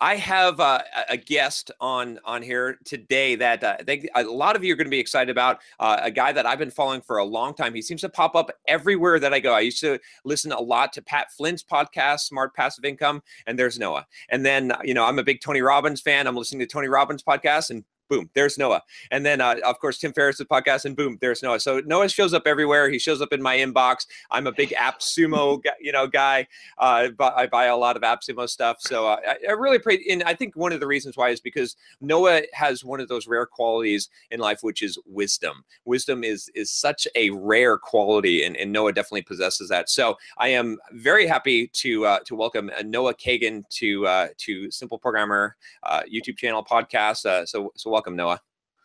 I have uh, a guest on on here today that uh, I think a lot of you are going to be excited about. Uh, a guy that I've been following for a long time. He seems to pop up everywhere that I go. I used to listen a lot to Pat Flynn's podcast, Smart Passive Income, and there's Noah. And then you know I'm a big Tony Robbins fan. I'm listening to Tony Robbins podcast, and boom, there's Noah. And then, uh, of course, Tim Ferriss's podcast, and boom, there's Noah. So Noah shows up everywhere. He shows up in my inbox. I'm a big AppSumo, you know, guy. Uh, I buy a lot of AppSumo stuff. So uh, I, I, really pray. And I think one of the reasons why is because Noah has one of those rare qualities in life, which is wisdom. Wisdom is is such a rare quality, and, and Noah definitely possesses that. So I am very happy to uh, to welcome uh, Noah Kagan to uh, to Simple Programmer YouTube channel podcast. so so welcome, Noah.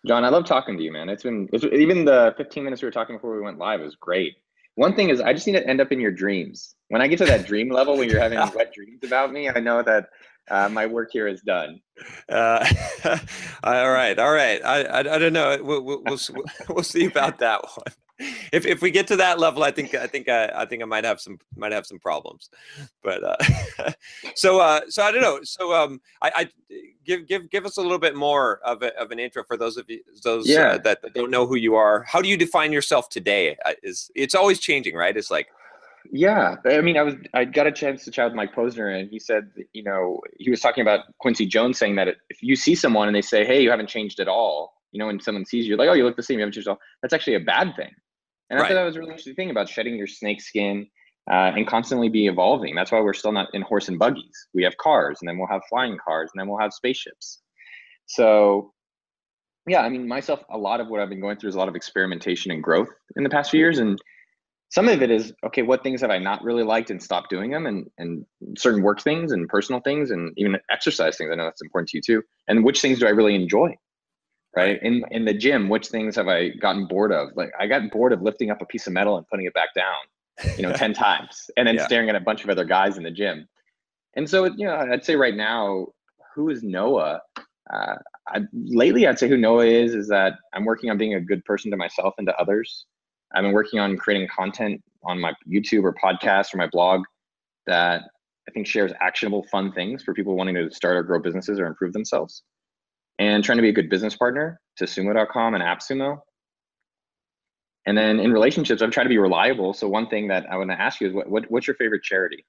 John, I love talking to you, man. It's been it's, even the 15 minutes we were talking before we went live was great. One thing is, I just need to end up in your dreams. When I get to that dream level, when you're having wet dreams about me, I know that uh, my work here is done. Uh, all right, all right. I, I, I don't know. We'll, we'll, we'll, we'll see about that one if if we get to that level, I think I think I, I think I might have some might have some problems. But uh, so uh, so I don't know. So um, I, I give give give us a little bit more of, a, of an intro for those of you those uh, yeah. uh, that, that don't know who you are. How do you define yourself today? Uh, is it's always changing, right? It's like yeah, I mean, I was I got a chance to chat with Mike Posner, and he said, you know, he was talking about Quincy Jones saying that if you see someone and they say, "Hey, you haven't changed at all," you know, when someone sees you, like, "Oh, you look the same, you haven't changed at all," that's actually a bad thing. And I right. thought that was a really interesting thing about shedding your snake skin uh, and constantly be evolving. That's why we're still not in horse and buggies. We have cars, and then we'll have flying cars, and then we'll have spaceships. So, yeah, I mean, myself, a lot of what I've been going through is a lot of experimentation and growth in the past few years. And some of it is, okay, what things have I not really liked and stopped doing them? And, and certain work things and personal things and even exercise things. I know that's important to you too. And which things do I really enjoy? Right? In in the gym which things have i gotten bored of? Like i got bored of lifting up a piece of metal and putting it back down you know 10 times and then yeah. staring at a bunch of other guys in the gym. And so you know i'd say right now who is noah? Uh, I, lately i'd say who noah is is that i'm working on being a good person to myself and to others. I've been working on creating content on my youtube or podcast or my blog that i think shares actionable fun things for people wanting to start or grow businesses or improve themselves and trying to be a good business partner to sumo.com and AppSumo. And then in relationships, I'm trying to be reliable. So one thing that I want to ask you is what, what what's your favorite charity?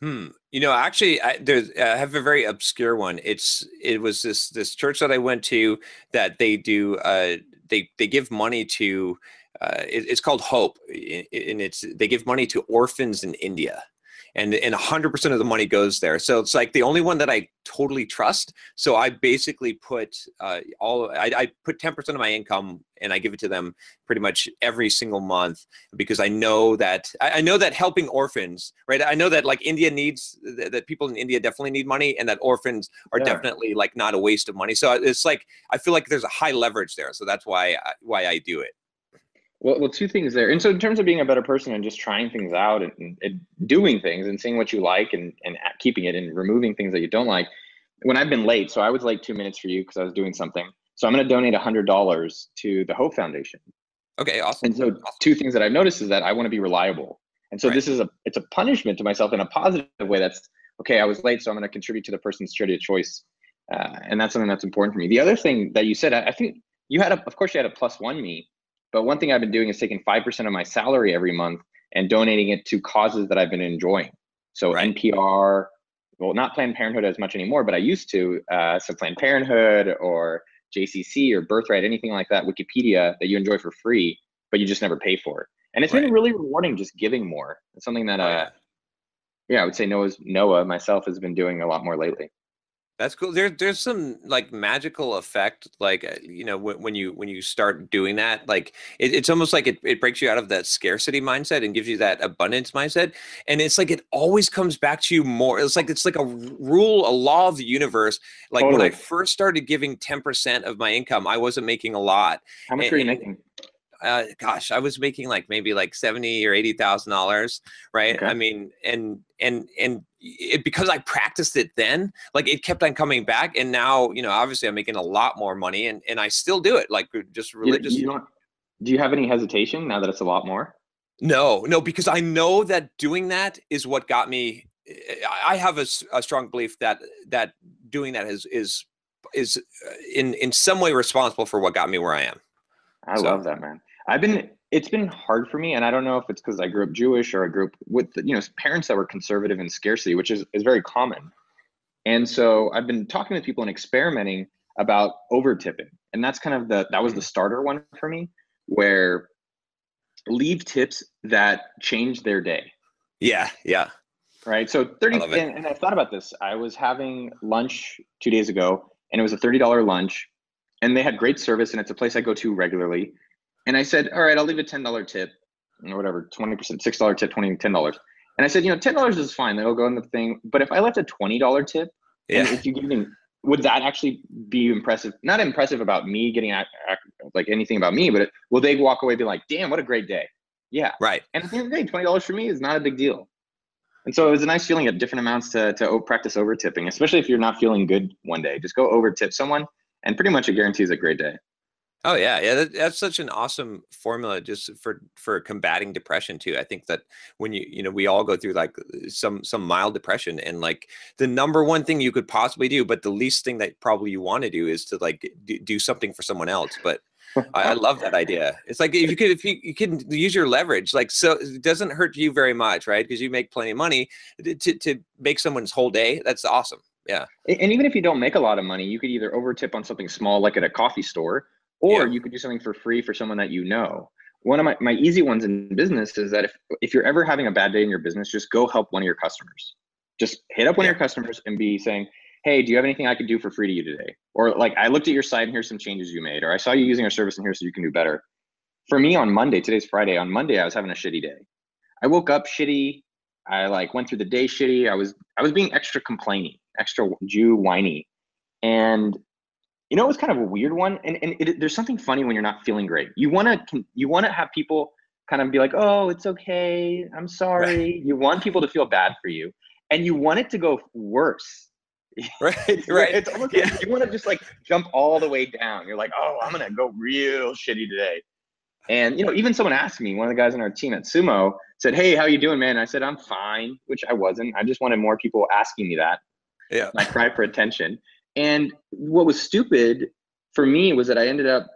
Hmm. You know, actually, I, there's I have a very obscure one. It's it was this this church that I went to that they do uh they they give money to uh it, it's called Hope and it's they give money to orphans in India and and 100% of the money goes there. So it's like the only one that i totally trust. So i basically put uh, all I, I put 10% of my income and i give it to them pretty much every single month because i know that I, I know that helping orphans right? I know that like india needs that people in india definitely need money and that orphans are yeah. definitely like not a waste of money. So it's like i feel like there's a high leverage there. So that's why I, why i do it well, well, two things there. And so, in terms of being a better person and just trying things out and, and, doing things and seeing what you like and, and keeping it and removing things that you don't like, when I've been late, so I was late two minutes for you because I was doing something. So, I'm going to donate $100 to the Hope Foundation. Okay, awesome. And so, awesome. two things that I've noticed is that I want to be reliable. And so, right. this is a it's a punishment to myself in a positive way. That's okay. I was late, so I'm going to contribute to the person's charity of choice, uh, and that's something that's important for me. The other thing that you said, I, I think you had a, of course, you had a plus one me but one thing I've been doing is taking 5% of my salary every month and donating it to causes that I've been enjoying. So right. NPR, well, not Planned Parenthood as much anymore, but I used to. Uh, so Planned Parenthood or JCC or Birthright, anything like that, Wikipedia that you enjoy for free, but you just never pay for. And it's right. been really rewarding just giving more. It's something that, oh, uh, yeah, I would say Noah's Noah myself has been doing a lot more lately. That's cool. There, there's some like magical effect, like uh, you know, when, when you when you start doing that, like it, it's almost like it, it breaks you out of that scarcity mindset and gives you that abundance mindset. And it's like it always comes back to you more. It's like it's like a rule, a law of the universe. Like totally. when I first started giving ten percent of my income, I wasn't making a lot. How much and, were you making? Uh, gosh, I was making like maybe like seventy or eighty thousand dollars, right? Okay. I mean, and and and it, because I practiced it then, like it kept on coming back, and now you know, obviously, I'm making a lot more money, and and I still do it, like just You- religious. You, don't, do you have any hesitation now that it's a lot more? No, no, because I know that doing that is what got me. I- have a strong belief that that doing that is is is uh, in in some way responsible for what got me where I am. I So- love that, man. I've been. It's been hard for me, and I don't know if it's because I grew up Jewish or I grew up with you know parents that were conservative in scarcity, which is is very common. And so I've been talking with people and experimenting about over tipping, and that's kind of the that was the mm. starter one for me, where leave tips that change their day. Yeah, yeah, right? So 30 love it. and, and I thought about this. I was having lunch two days ago and it was a $30 lunch and they had great service and it's a place I go to regularly. And I said, all right, I'll leave a $10 tip or whatever, 20%, $6 tip, 20, $10. And I said, you know, $10 is fine. That'll go in the thing. But if I left a $20 tip, and yeah, if you give me, would that actually be impressive? Not impressive about me getting ac- like anything about me, but it, will they walk away and be like, damn, what a great day? Yeah. right. And at the end of the day, twenty dollars for me is not a big deal. And so it was a nice feeling at different amounts to to practice over tipping, especially if you're not feeling good one day. Just go over tip someone, and pretty much it guarantees a great day. Oh yeah, yeah. That, that's such an awesome formula just for for combating depression too. I think that when you you know we all go through like uh, some some mild depression and like the number one thing you could possibly do, but the least thing that probably you want to do is to like do, do something for someone else. But I, I love that idea. It's like if you could if you, you can use your leverage, like so it doesn't hurt you very much, right? Because you make plenty of money to, to to make someone's whole day. That's awesome. Yeah. And even if you don't make a lot of money, you could either overtip on something small, like at a coffee store, or Yeah. you could do something for free for someone that you know. One of my, my easy ones in business is that if if you're ever having a bad day in your business, just go help one of your customers. Just hit up one Yeah. of your customers and be saying, hey, do you have anything I could do for free to you today? Or like, I looked at your site and here's some changes you made, or I saw you using our service and here's so you can do better. For me on Monday, today's Friday, on Monday, I was having a shitty day. I woke up shitty. I like went through the day shitty. I was I was being extra complaining, extra Jew whiny. And you know, it was kind of a weird one. And and it, there's something funny when you're not feeling great. You want to you want to have people kind of be like, "Oh, it's okay. I'm sorry." You want people to feel bad for you, and you want it to go worse. Right. Right. It's almost Yeah. like you want to just like jump all the way down. You're like, "Oh, I'm gonna go real shitty today." And you know, even someone asked me, one of the guys on our team at Sumo said, "Hey, how you doing, man?" And I said, "I'm fine," which I wasn't. I just wanted more people asking me that Yeah. my cry for attention. And what was stupid for me was that I ended up,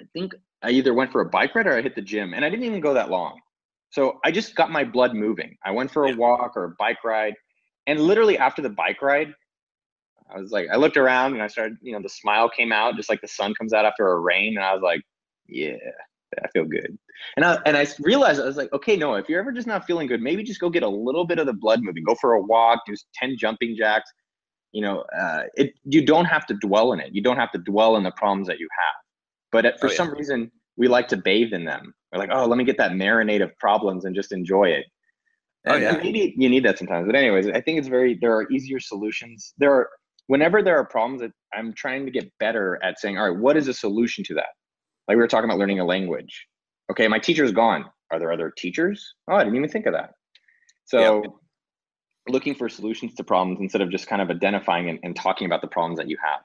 I think I either went for a bike ride or I hit the gym, and I didn't even go that long. So I just got my blood moving. I went for a walk or a bike ride, and literally after the bike ride, I was like, I looked around and I started, you know, the smile came out just like the sun comes out after a rain, and I was like, yeah, I feel good. And I and I realized I was like, okay, no, if you're ever just not feeling good, maybe just go get a little bit of the blood moving. Go for a walk, do ten jumping jacks. You know, uh, it you don't have to dwell in it. You don't have to dwell in the problems that you have. But at, for Oh, yeah. some reason, we like to bathe in them. We're like, oh, let me get that marinade of problems and just enjoy it. Oh, and yeah. maybe you need that sometimes. But anyways, I think it's very there are easier solutions. There are whenever there are problems that I'm trying to get better at saying, all right, what is a solution to that? Like we were talking about learning a language. Okay, my teacher's gone. Are there other teachers? Oh, I didn't even think of that. So looking for solutions to problems instead of just kind of identifying and, and talking about the problems that you have.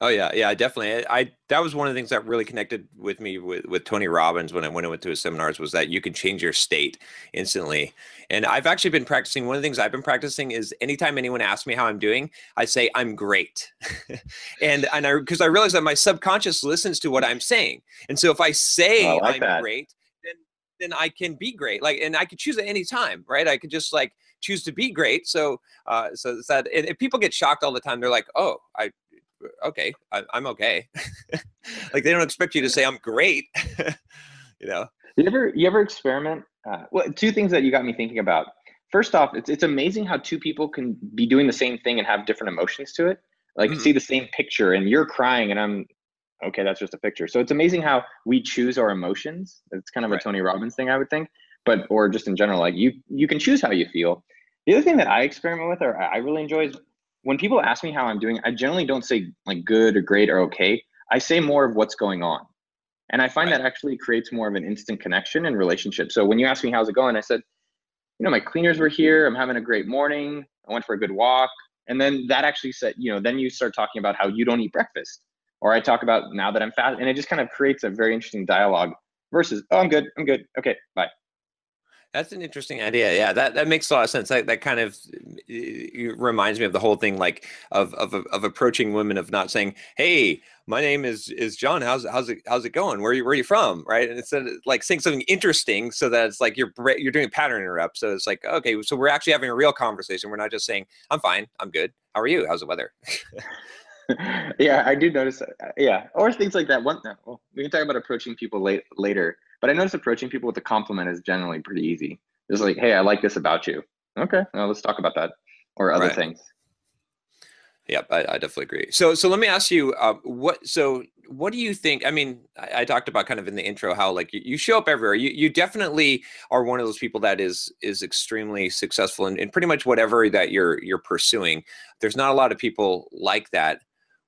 Oh yeah, yeah, definitely. I, I that was one of the things that really connected with me with, with Tony Robbins when I went to his seminars was that you can change your state instantly. And I've actually been practicing. One of the things I've been practicing is anytime anyone asks me how I'm doing, I say I'm great, and and I because I realize that my subconscious listens to what I'm saying, and so if I say oh, I like I'm that. great, then then I can be great. Like, and I could choose at any time, right? I could just like choose to be great. So, uh, so that and people get shocked all the time. They're like, oh, I okay, I, I'm okay. like they don't expect you to say I'm great. you know? You ever you ever experiment? Uh, well, two things that you got me thinking about. First off, it's it's amazing how two people can be doing the same thing and have different emotions to it. Like Mhm. see the same picture and you're crying and I'm okay, that's just a picture. So it's amazing how we choose our emotions. It's kind of Right. a Tony Robbins thing, I would think, but or just in general, like you you can choose how you feel. The other thing that I experiment with or I really enjoy is when people ask me how I'm doing, I generally don't say like good or great or okay. I say more of what's going on. And I find Right. that actually creates more of an instant connection and relationship. So when you ask me how's it going, I said, you know, my cleaners were here. I'm having a great morning. I went for a good walk. And then that actually said, you know, then you start talking about how you don't eat breakfast. Or I talk about now that I'm fat. And it just kind of creates a very interesting dialogue versus, oh, I'm good. I'm good. Okay, bye. That's an interesting idea. Yeah, that, that makes a lot of sense. That, that kind of uh, reminds me of the whole thing, like of, of of approaching women of not saying, "Hey, my name is is John. How's how's it how's it going? Where are you where are you from?" Right, and instead like saying something interesting, so that it's like you're you're doing a pattern interrupt. So it's like, okay, so we're actually having a real conversation. We're not just saying, "I'm fine, I'm good. How are you? How's the weather?" yeah, I do notice. that, uh, Yeah, or things like that. One, well, we can talk about approaching people late later, but I notice approaching people with a compliment is generally pretty easy. Just like, hey, I like this about you. Okay, well, let's talk about that or other Right. things. Yep, I, I definitely agree. So, so let me ask you, uh, what? So, what do you think? I mean, I, I talked about kind of in the intro how like you, you show up everywhere. You you definitely are one of those people that is is extremely successful in, in pretty much whatever that you're you're pursuing. There's not a lot of people like that.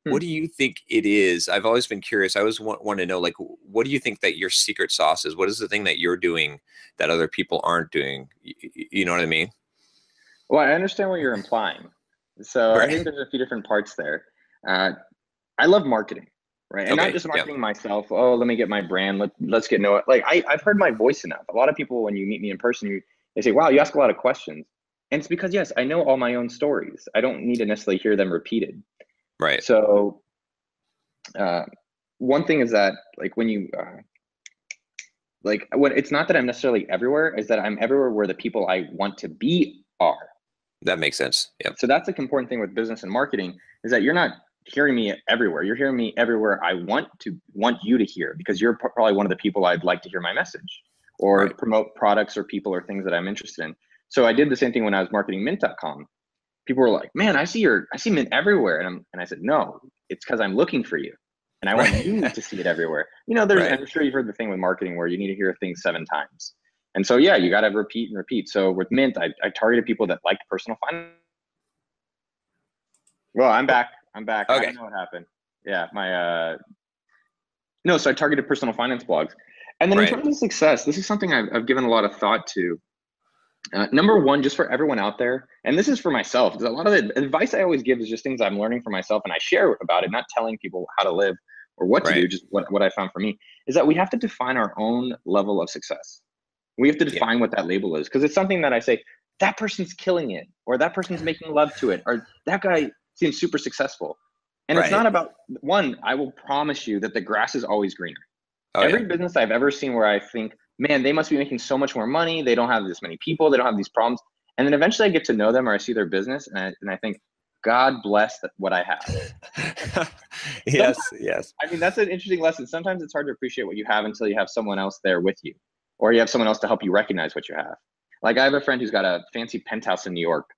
Hmm. What do you think it is? I've always been curious. I always want, want to know, like, what do you think that your secret sauce is? What is the thing that you're doing that other people aren't doing? Y- y- You know what I mean? Well, I understand what you're implying. So I think there's a few different parts there. Uh, I love marketing, right? And Okay, not just marketing myself. Oh, let me get my brand. Let, let's get know it. Like I, I've heard my voice enough. A lot of people, when you meet me in person, you, they say, wow, you ask a lot of questions. And it's because, yes, I know all my own stories. I don't need to necessarily hear them repeated. Right. So uh, one thing is that like when you uh, like when it's not that I'm necessarily everywhere, is that I'm everywhere where the people I want to be are. That makes sense. Yep. So that's the important thing with business and marketing is that you're not hearing me everywhere. You're hearing me everywhere I want to want you to hear because you're probably one of the people I'd like to hear my message or Right. promote products or people or things that I'm interested in. So I did the same thing when I was marketing mint.com. People were like, "Man, I see your I see mint everywhere." And I'm and I said, "No, it's cuz I'm looking for you." And I want Right. you to see it everywhere. You know, there's Right. I'm sure you've heard the thing with marketing where you need to hear things 7 times. And so yeah, you got to repeat and repeat. So with Mint, I, I targeted people that liked personal finance. Well, I'm back. I'm back. I Okay. don't know what happened. Yeah, my uh no, so I targeted personal finance blogs. And then Right. in terms of success, this is something I've, I've given a lot of thought to. Uh, number one, just for everyone out there, and this is for myself, because a lot of the advice I always give is just things I'm learning for myself and I share about it, not telling people how to live or what to do, just what, what I found for me, is that we have to define our own level of success. We have to Yeah. define what that label is, because it's something that I say, that person's killing it, or that person's making love to it, or that guy seems super successful. And it's not about one, I will promise you that the grass is always greener. Oh, Every yeah. business I've ever seen where I think, man, they must be making so much more money. They don't have this many people. They don't have these problems. And then eventually I get to know them or I see their business and I, and I think, God bless what I have. yes. Yes. I mean, that's an interesting lesson. Sometimes it's hard to appreciate what you have until you have someone else there with you or you have someone else to help you recognize what you have. Like I have a friend who's got a fancy penthouse in New York.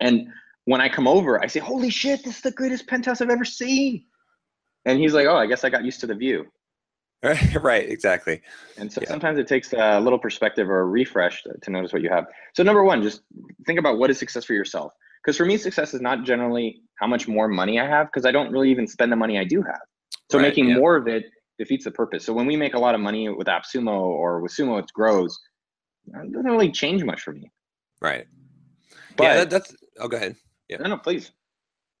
And when I come over, I say, holy shit, this is the greatest penthouse I've ever seen. And he's like, oh, I guess I got used to the view. right. Exactly. And so Yeah. sometimes it takes a little perspective or a refresh to, to notice what you have. So number one, just think about what is success for yourself. Because for me, success is not generally how much more money I have, because I don't really even spend the money I do have. So Right, making yeah. more of it defeats the purpose. So when we make a lot of money with AppSumo or with Sumo, it grows. It doesn't really change much for me. Right. But yeah. That, that's. Oh, go ahead. yeah. no, no, please.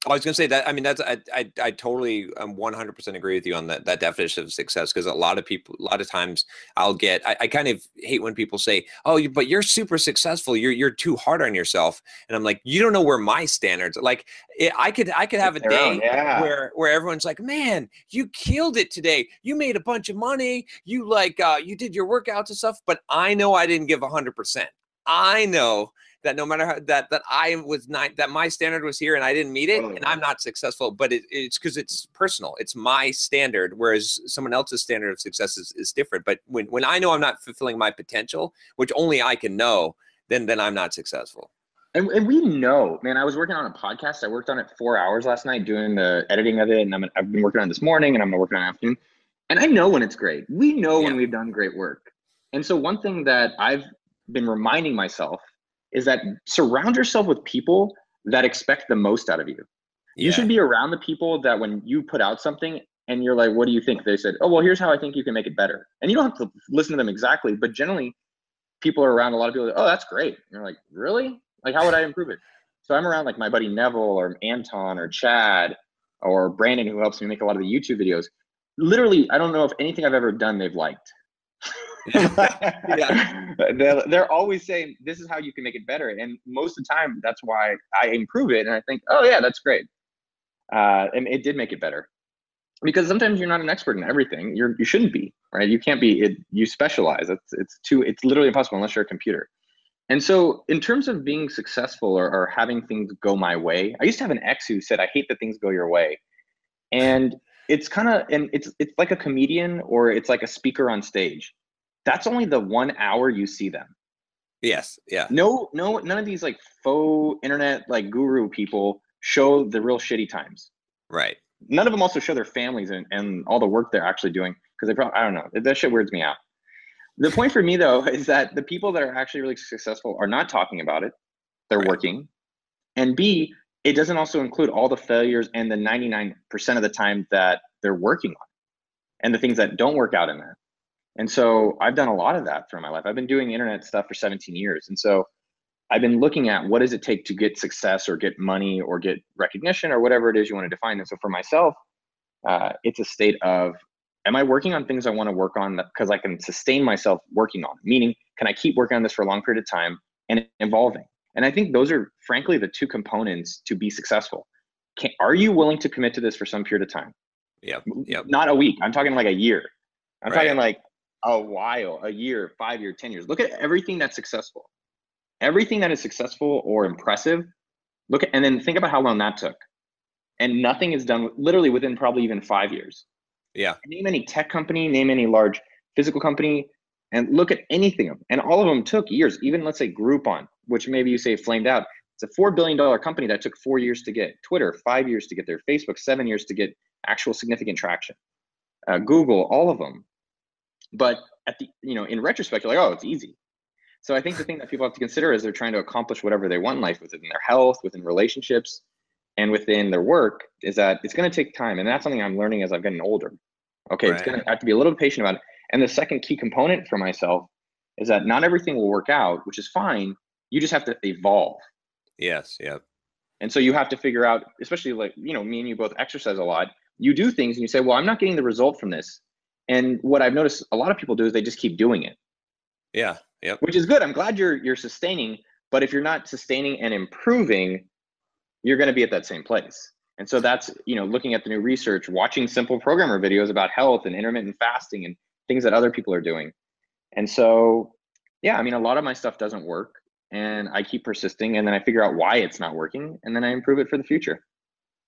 I was gonna say that. I mean, that's I I, I totally um 100% agree with you on that that definition of success because a lot of people, a lot of times, I'll get. I, I kind of hate when people say, "Oh, you, but you're super successful. You're you're too hard on yourself," and I'm like, you don't know where my standards. Like, it, I could I could have a day own, yeah. where where everyone's like, "Man, you killed it today. You made a bunch of money. You like uh you did your workouts and stuff." But I know I didn't give 100%. I know that no matter how that that I was not that my standard was here and I didn't meet it and I'm not successful, but it, it's because it's personal. It's my standard, whereas someone else's standard of success is, is different. But when when I know I'm not fulfilling my potential, which only I can know, then then I'm not successful. And, and we know, man, I was working on a podcast. I worked on it four hours last night doing the editing of it. And I'm, I've been working on it this morning and I'm working on it afternoon. And I know when it's great. We know when we've done great work. And so one thing that I've been reminding myself is that surround yourself with people that expect the most out of you. You should be around the people that when you put out something, and you're like, what do you think? They said, oh, well, here's how I think you can make it better. And you don't have to listen to them exactly, but generally, people are around a lot of people. Like, oh, that's great. And you're like, really? Like, how would I improve it? So I'm around like my buddy Neville or Anton or Chad or Brandon, who helps me make a lot of the YouTube videos. Literally, I don't know if anything I've ever done they've liked. Yeah. they're, they're always saying this is how you can make it better, and most of the time that's why I improve it, and I think, oh yeah, that's great. Uh, and it did make it better because sometimes you're not an expert in everything. You're you shouldn't be right. You can't be. It, you specialize. It's it's too. It's literally impossible unless you're a computer. And so, in terms of being successful or, or having things go my way, I used to have an ex who said, "I hate that things go your way," and it's kind of and it's it's like a comedian or it's like a speaker on stage. That's only the one hour you see them. Yes. Yeah. No, no, none of these like faux internet like guru people show the real shitty times. Right. None of them also show their families and, and all the work they're actually doing because they probably I don't know that shit weirds me out. The point for me though is that the people that are actually really successful are not talking about it. They're right. working. And B, it doesn't also include all the failures and the 99% of the time that they're working on and the things that don't work out in that. And so I've done a lot of that through my life. I've been doing internet stuff for 17 years. And so I've been looking at what does it take to get success or get money or get recognition or whatever it is you want to define. And so for myself, uh, it's a state of am I working on things I want to work on because I can sustain myself working on? Meaning, can I keep working on this for a long period of time and evolving? And I think those are frankly the two components to be successful. Can, are you willing to commit to this for some period of time? Yeah. Yep. Not a week. I'm talking like a year. I'm right. talking like a while, a year, five year, 10 years. Look at everything that's successful. Everything that is successful or impressive, look at, and then think about how long that took. And nothing is done literally within probably even five years. Yeah. Name any tech company, name any large physical company, and look at anything. And all of them took years. Even let's say Groupon, which maybe you say flamed out. It's a $4 billion company that took four years to get. Twitter, five years to get there. Facebook, seven years to get actual significant traction. Uh, Google, all of them. But at the, you know, in retrospect, you're like, oh, it's easy. So I think the thing that people have to consider is they're trying to accomplish whatever they want in life within their health, within relationships, and within their work is that it's going to take time. And that's something I'm learning as I've gotten older. Okay, right. it's going to have to be a little patient about it. And the second key component for myself is that not everything will work out, which is fine. You just have to evolve. Yes. Yep. And so you have to figure out, especially like, you know, me and you both exercise a lot. You do things and you say, well, I'm not getting the result from this. And what I've noticed a lot of people do is they just keep doing it. Yeah. Yep. Which is good. I'm glad you're you're sustaining, but if you're not sustaining and improving, you're going to be at that same place. And so that's, you know, looking at the new research, watching simple programmer videos about health and intermittent fasting and things that other people are doing. And so, yeah, I mean, a lot of my stuff doesn't work and I keep persisting and then I figure out why it's not working and then I improve it for the future.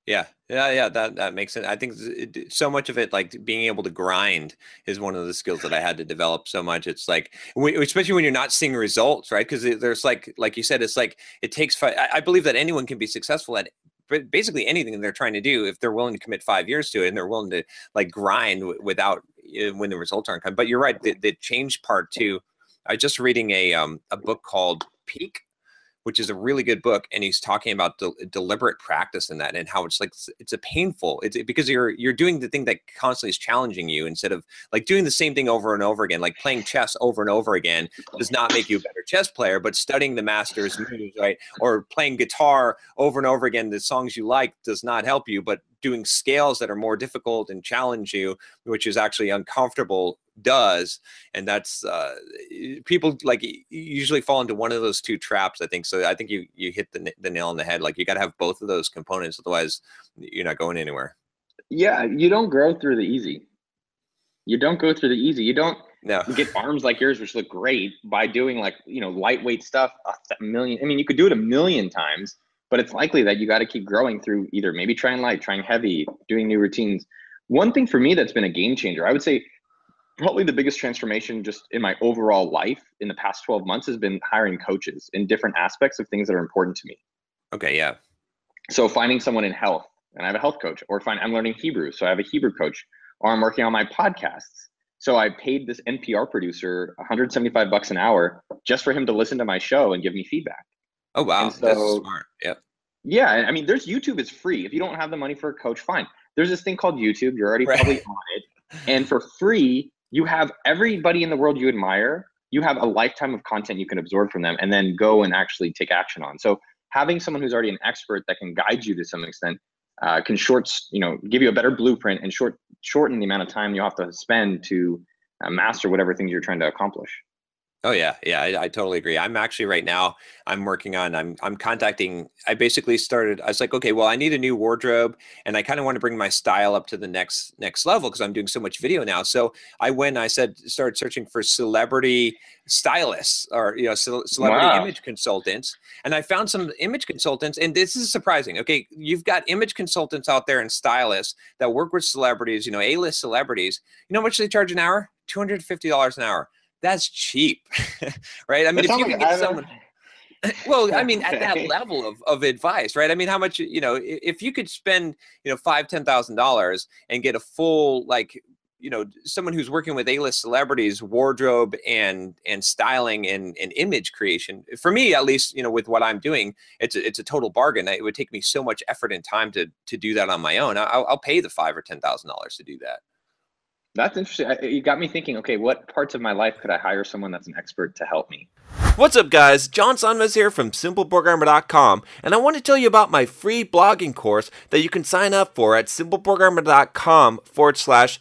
Yeah, yeah, yeah. That that makes sense. I think it, so much of it, like being able to grind, is one of the skills that I had to develop so much. It's like, especially when you're not seeing results, right? Because there's like, like you said, it's like it takes. I believe that anyone can be successful at basically anything they're trying to do if they're willing to commit five years to it and they're willing to like grind without when the results aren't coming. But you're right. The, the change part too. I was just reading a um a book called Peak which is a really good book and he's talking about de- deliberate practice in that and how it's like it's a painful it's because you're you're doing the thing that constantly is challenging you instead of like doing the same thing over and over again like playing chess over and over again does not make you a better chess player but studying the master's moves right or playing guitar over and over again the songs you like does not help you but doing scales that are more difficult and challenge you which is actually uncomfortable does and that's uh, people like usually fall into one of those two traps i think. So i think you you hit the, the nail on the head like you got to have both of those components otherwise you're not going anywhere. Yeah you don't grow through the easy. You don't go through the easy. You don't no. get arms like yours which look great by doing like you know lightweight stuff a million i mean you could do it a million times but it's likely that you got to keep growing through either maybe trying light trying heavy doing new routines. One thing for me that's been a game changer i would say probably the biggest transformation just in my overall life in the past 12 months has been hiring coaches in different aspects of things that are important to me. Okay, yeah. So finding someone in health, and I have a health coach, or find I'm learning Hebrew, so I have a Hebrew coach, or I'm working on my podcasts. So I paid this NPR producer 175 bucks an hour just for him to listen to my show and give me feedback. Oh wow, so, that's smart. Yep. Yeah, I mean, there's YouTube is free. If you don't have the money for a coach, fine there's this thing called YouTube. You're already Right. probably on it, and for free, you have everybody in the world you admire. You have a lifetime of content you can absorb from them, and then go and actually take action on. So having someone who's already an expert that can guide you to some extent uh, can short, you know, give you a better blueprint and short shorten the amount of time you have to spend to uh, master whatever things you're trying to accomplish. Oh yeah, yeah, I, I totally agree. I'm actually right now. I'm working on. I'm I'm contacting. I basically started. I was like, okay, well, I need a new wardrobe, and I kind of want to bring my style up to the next next level because I'm doing so much video now. So I went. I said, started searching for celebrity stylists or you know ce- celebrity Wow. image consultants, and I found some image consultants. And this is surprising. Okay, you've got image consultants out there and stylists that work with celebrities. You know, A-list celebrities. You know how much they charge an hour? Two hundred fifty dollars an hour that's cheap, right? I mean, That if you can get someone, well, I mean, at that level of, of advice, right? I mean, how much, you know, if you could spend, you know, five, ten thousand dollars and get a full, like, you know, someone who's working with A-list celebrities, wardrobe and and styling and, and image creation. For me, at least, you know, with what I'm doing, it's a, it's a total bargain. It would take me so much effort and time to to do that on my own. I'll, I'll pay the five or ten thousand dollars to do that. That's interesting. I- You got me thinking. Okay, what parts of my life could I hire someone that's an expert to help me? What's up, guys? John Sonmez here from SimpleProgrammer.com, and I want to tell you about my free blogging course that you can sign up for at SimpleProgrammer.com forward slash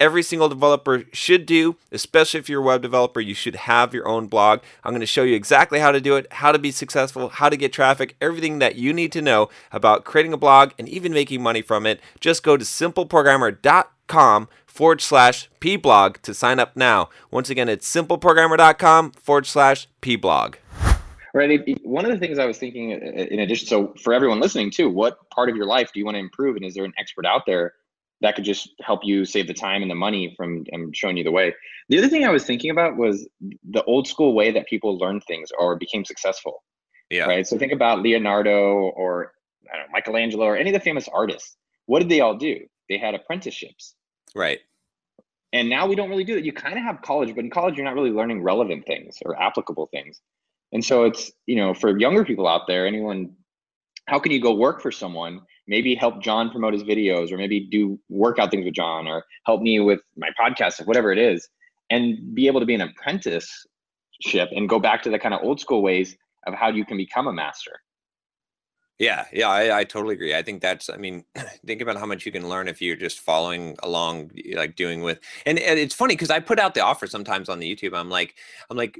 every single developer should do, especially if you're a web developer. You should have your own blog. I'm going to show you exactly how to do it, how to be successful, how to get traffic, everything that you need to know about creating a blog and even making money from it. Just go to simpleprogrammer.com forward slash pblog to sign up now. Once again, it's simpleprogrammer.com forward slash pblog. Right. One of the things I was thinking, uh, in addition, so for everyone listening too, what part of your life do you want to improve, and is there an expert out there that could just help you save the time and the money from um, showing you the way? The other thing I was thinking about was the old school way that people learned things or became successful. Yeah. Right. So think about Leonardo or I don't know, Michelangelo or any of the famous artists. What did they all do? They had apprenticeships. Right. And now we don't really do that. You kind of have college, but in college, you're not really learning relevant things or applicable things. And so it's, you know, for younger people out there, anyone, how can you go work for someone? Maybe help John promote his videos or maybe do workout things with John or help me with my podcast, or whatever it is, and be able to be an apprenticeship and go back to the kind of old school ways of how you can become a master. Yeah, yeah, I, I totally agree. I think that's, I mean, think about how much you can learn if you're just following along, like doing with, and, and it's funny because I put out the offer sometimes on the YouTube. I'm like, I'm like,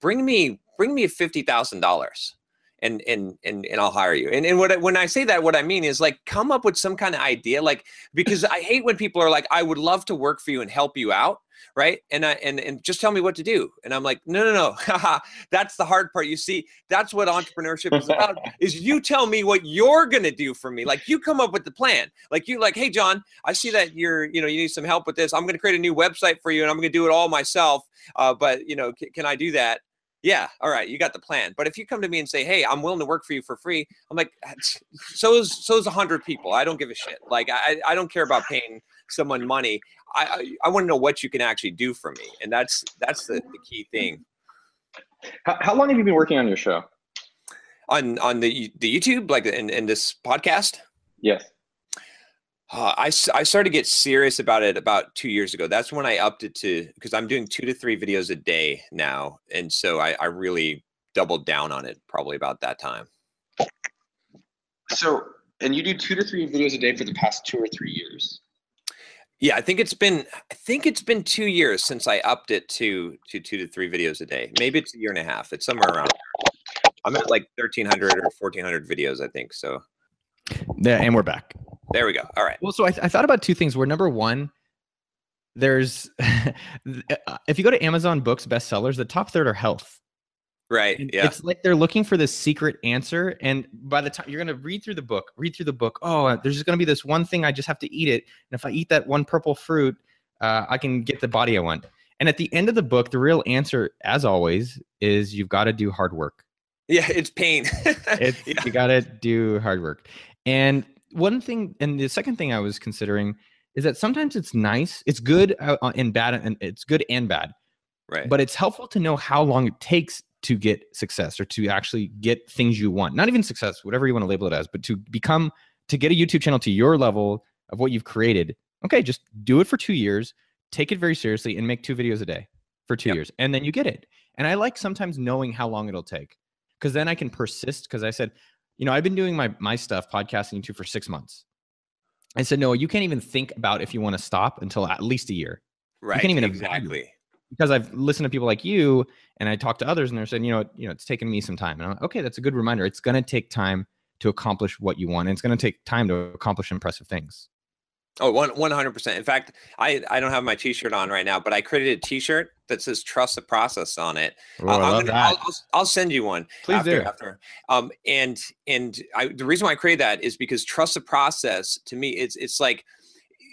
bring me, bring me fifty thousand dollars, and and and and I'll hire you. And and what when I say that, what I mean is like, come up with some kind of idea, like because I hate when people are like, I would love to work for you and help you out, right? And I and and just tell me what to do. And I'm like, no, no, no, that's the hard part. You see, that's what entrepreneurship is about is you tell me what you're going to do for me like you come up with the plan like you like hey john i see that you're you know you need some help with this i'm going to create a new website for you and i'm going to do it all myself uh, but you know c- can i do that yeah all right you got the plan but if you come to me and say hey i'm willing to work for you for free i'm like ah, so is so is a hundred people i don't give a shit like i i don't care about paying someone money i i, I want to know what you can actually do for me and that's that's the, the key thing How, how long have you been working on your show? on on the the youtube like in, in this podcast Yes. Uh, I, s- I started to get serious about it about two years ago. That's when I upped it to because I'm doing two to three videos a day now, and so I, I really doubled down on it probably about that time. So, and you do two to three videos a day for the past two or three years. Yeah, I think it's been I think it's been two years since I upped it to to two to three videos a day. Maybe it's a year and a half. It's somewhere around. There. I'm at like 1,300 or 1,400 videos, I think. So Yeah, and we're back. There we go. All right. Well, so I, I thought about two things. Where number one, there's uh, uh, if you go to Amazon Books bestsellers, the top third are health. Right. And Yeah. It's like they're looking for this secret answer, and by the time you're gonna read through the book, read through the book. Oh, uh, there's just gonna be this one thing I just have to eat it, and if I eat that one purple fruit, uh, I can get the body I want. And at the end of the book, the real answer, as always, is you've got to do hard work. Yeah, it's pain. It's yeah. you gotta do hard work. And one thing, and the second thing I was considering is that sometimes it's nice, it's good uh, uh, and bad, and it's good and bad. right. But it's helpful to know how long it takes to get success or to actually get things you want. Not even success, whatever you want to label it as, but to become to get a YouTube channel to your level of what you've created. Okay, just do it for two years, take it very seriously, and make two videos a day for two Yep. years, and then you get it. And I like sometimes knowing how long it'll take because then I can persist. Because I said, you know, I've been doing my my stuff, podcasting YouTube for six months. I said, no, you can't even think about if you want to stop until at least a year right. You can't even exactly. because I've listened to people like you and I talk to others and they're saying, you know, you know, it's taken me some time. And I'm like, okay, that's a good reminder. It's going to take time to accomplish what you want. And it's going to take time to accomplish impressive things. Oh, one one hundred percent. In fact, I I don't have my T-shirt on right now, but I created a T-shirt that says "Trust the Process" on it. Love gonna-. I'll, I'll, I'll send you one. Please after, do. After, um, and and I, the reason why I created that is because trust the process. To me, it's it's like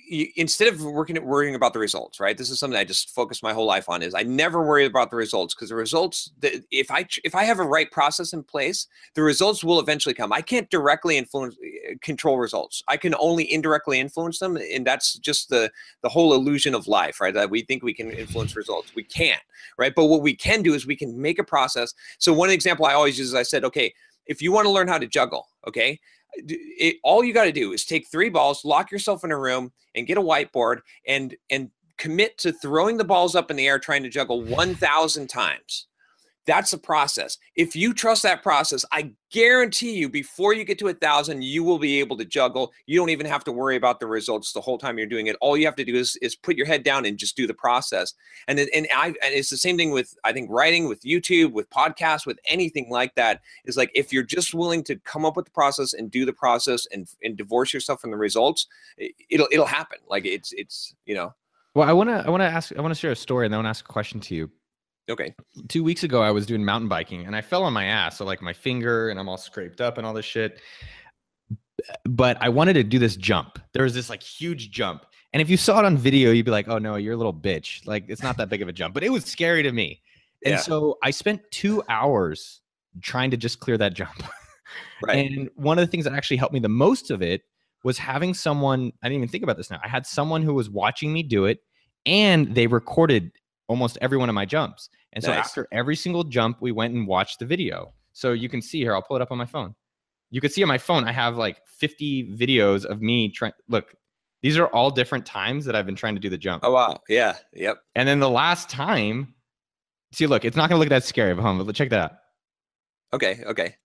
you, instead of working at worrying about the results, right? This is something I just focus my whole life on. Is I never worry about the results because the results, the, if I if I have a right process in place, the results will eventually come. I can't directly influence uh, control results. I can only indirectly influence them, and that's just the the whole illusion of life, right? That we think we can influence results. We can't, right? But what we can do is we can make a process. So one example I always use is I said, okay, if you want to learn how to juggle, okay, it, all you got to do is take three balls, lock yourself in a room, and get a whiteboard, and and commit to throwing the balls up in the air, trying to juggle one thousand times. That's the process. If you trust that process, I guarantee you, before you get to a thousand, you will be able to juggle. You don't even have to worry about the results the whole time you're doing it. All you have to do is is put your head down and just do the process. And and I and it's the same thing with I think writing, with YouTube, with podcasts, with anything like that. Is like if you're just willing to come up with the process and do the process and and divorce yourself from the results, it, it'll it'll happen. Like it's it's you know Well, I want to, I want to ask, I want to share a story and then I want to ask a question to you. Okay Two weeks ago, I was doing mountain biking and I fell on my ass. So like my finger and I'm all scraped up and all this shit. But I wanted to do this jump. There was this like huge jump. And if you saw it on video, you'd be like, oh no, you're a little bitch. Like it's not that big of a jump, but it was scary to me. And Yeah. so I spent two hours trying to just clear that jump. right And one of the things that actually helped me the most of it was having someone, I didn't even think about this now. I had someone who was watching me do it and they recorded almost every one of my jumps. And so Nice. after every single jump, we went and watched the video. So you can see here, I'll pull it up on my phone. You can see on my phone, I have like 50 videos of me trying. Look, these are all different times that I've been trying to do the jump. oh wow yeah yep And then the last time, see, look, it's not going to look that scary of home, but check that out. okay okay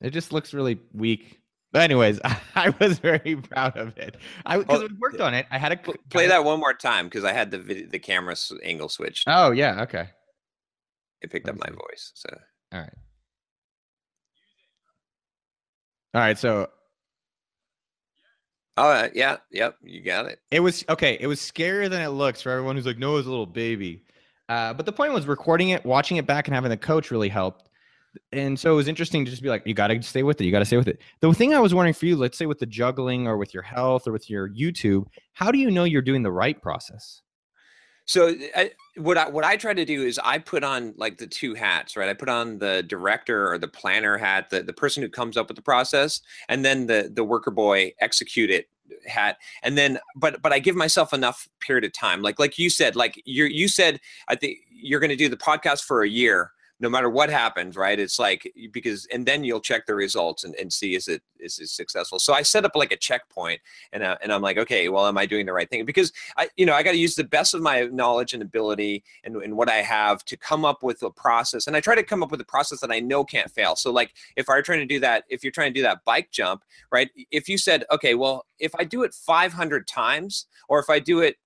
It just looks really weak. But anyways, I was very proud of it. I because Well, we worked on it. I had to play that one more time because I had the the camera angle switched. Oh yeah, okay. It picked let up my see. voice. So All right. All right, so oh uh, yeah yep you got it. it was okay. It was scarier than it looks for everyone who's like Noah's a little baby. Uh, but the point was recording it, watching it back, and having the coach really helped. And so it was interesting to just be like, you got to stay with it. You got to stay with it. The thing I was wondering for you, let's say with the juggling or with your health or with your YouTube, how do you know you're doing the right process? So I, what I what I try to do is I put on like the two hats, right? I put on the director or the planner hat, the, the person who comes up with the process, and then the the worker boy execute it hat and then but but i give myself enough period of time like like you said like you you said i think you're going to do the podcast for a year no matter what happens right it's like because and then you'll check the results and, and see is it is it successful. So i set up like a checkpoint and uh, and i'm like okay well am i doing the right thing? Because i you know i got to use the best of my knowledge and ability and, and what i have to come up with a process and i try to come up with a process that i know can't fail. So like if i'm trying to do that if you're trying to do that bike jump right if you said okay well if i do it 500 times or if i do it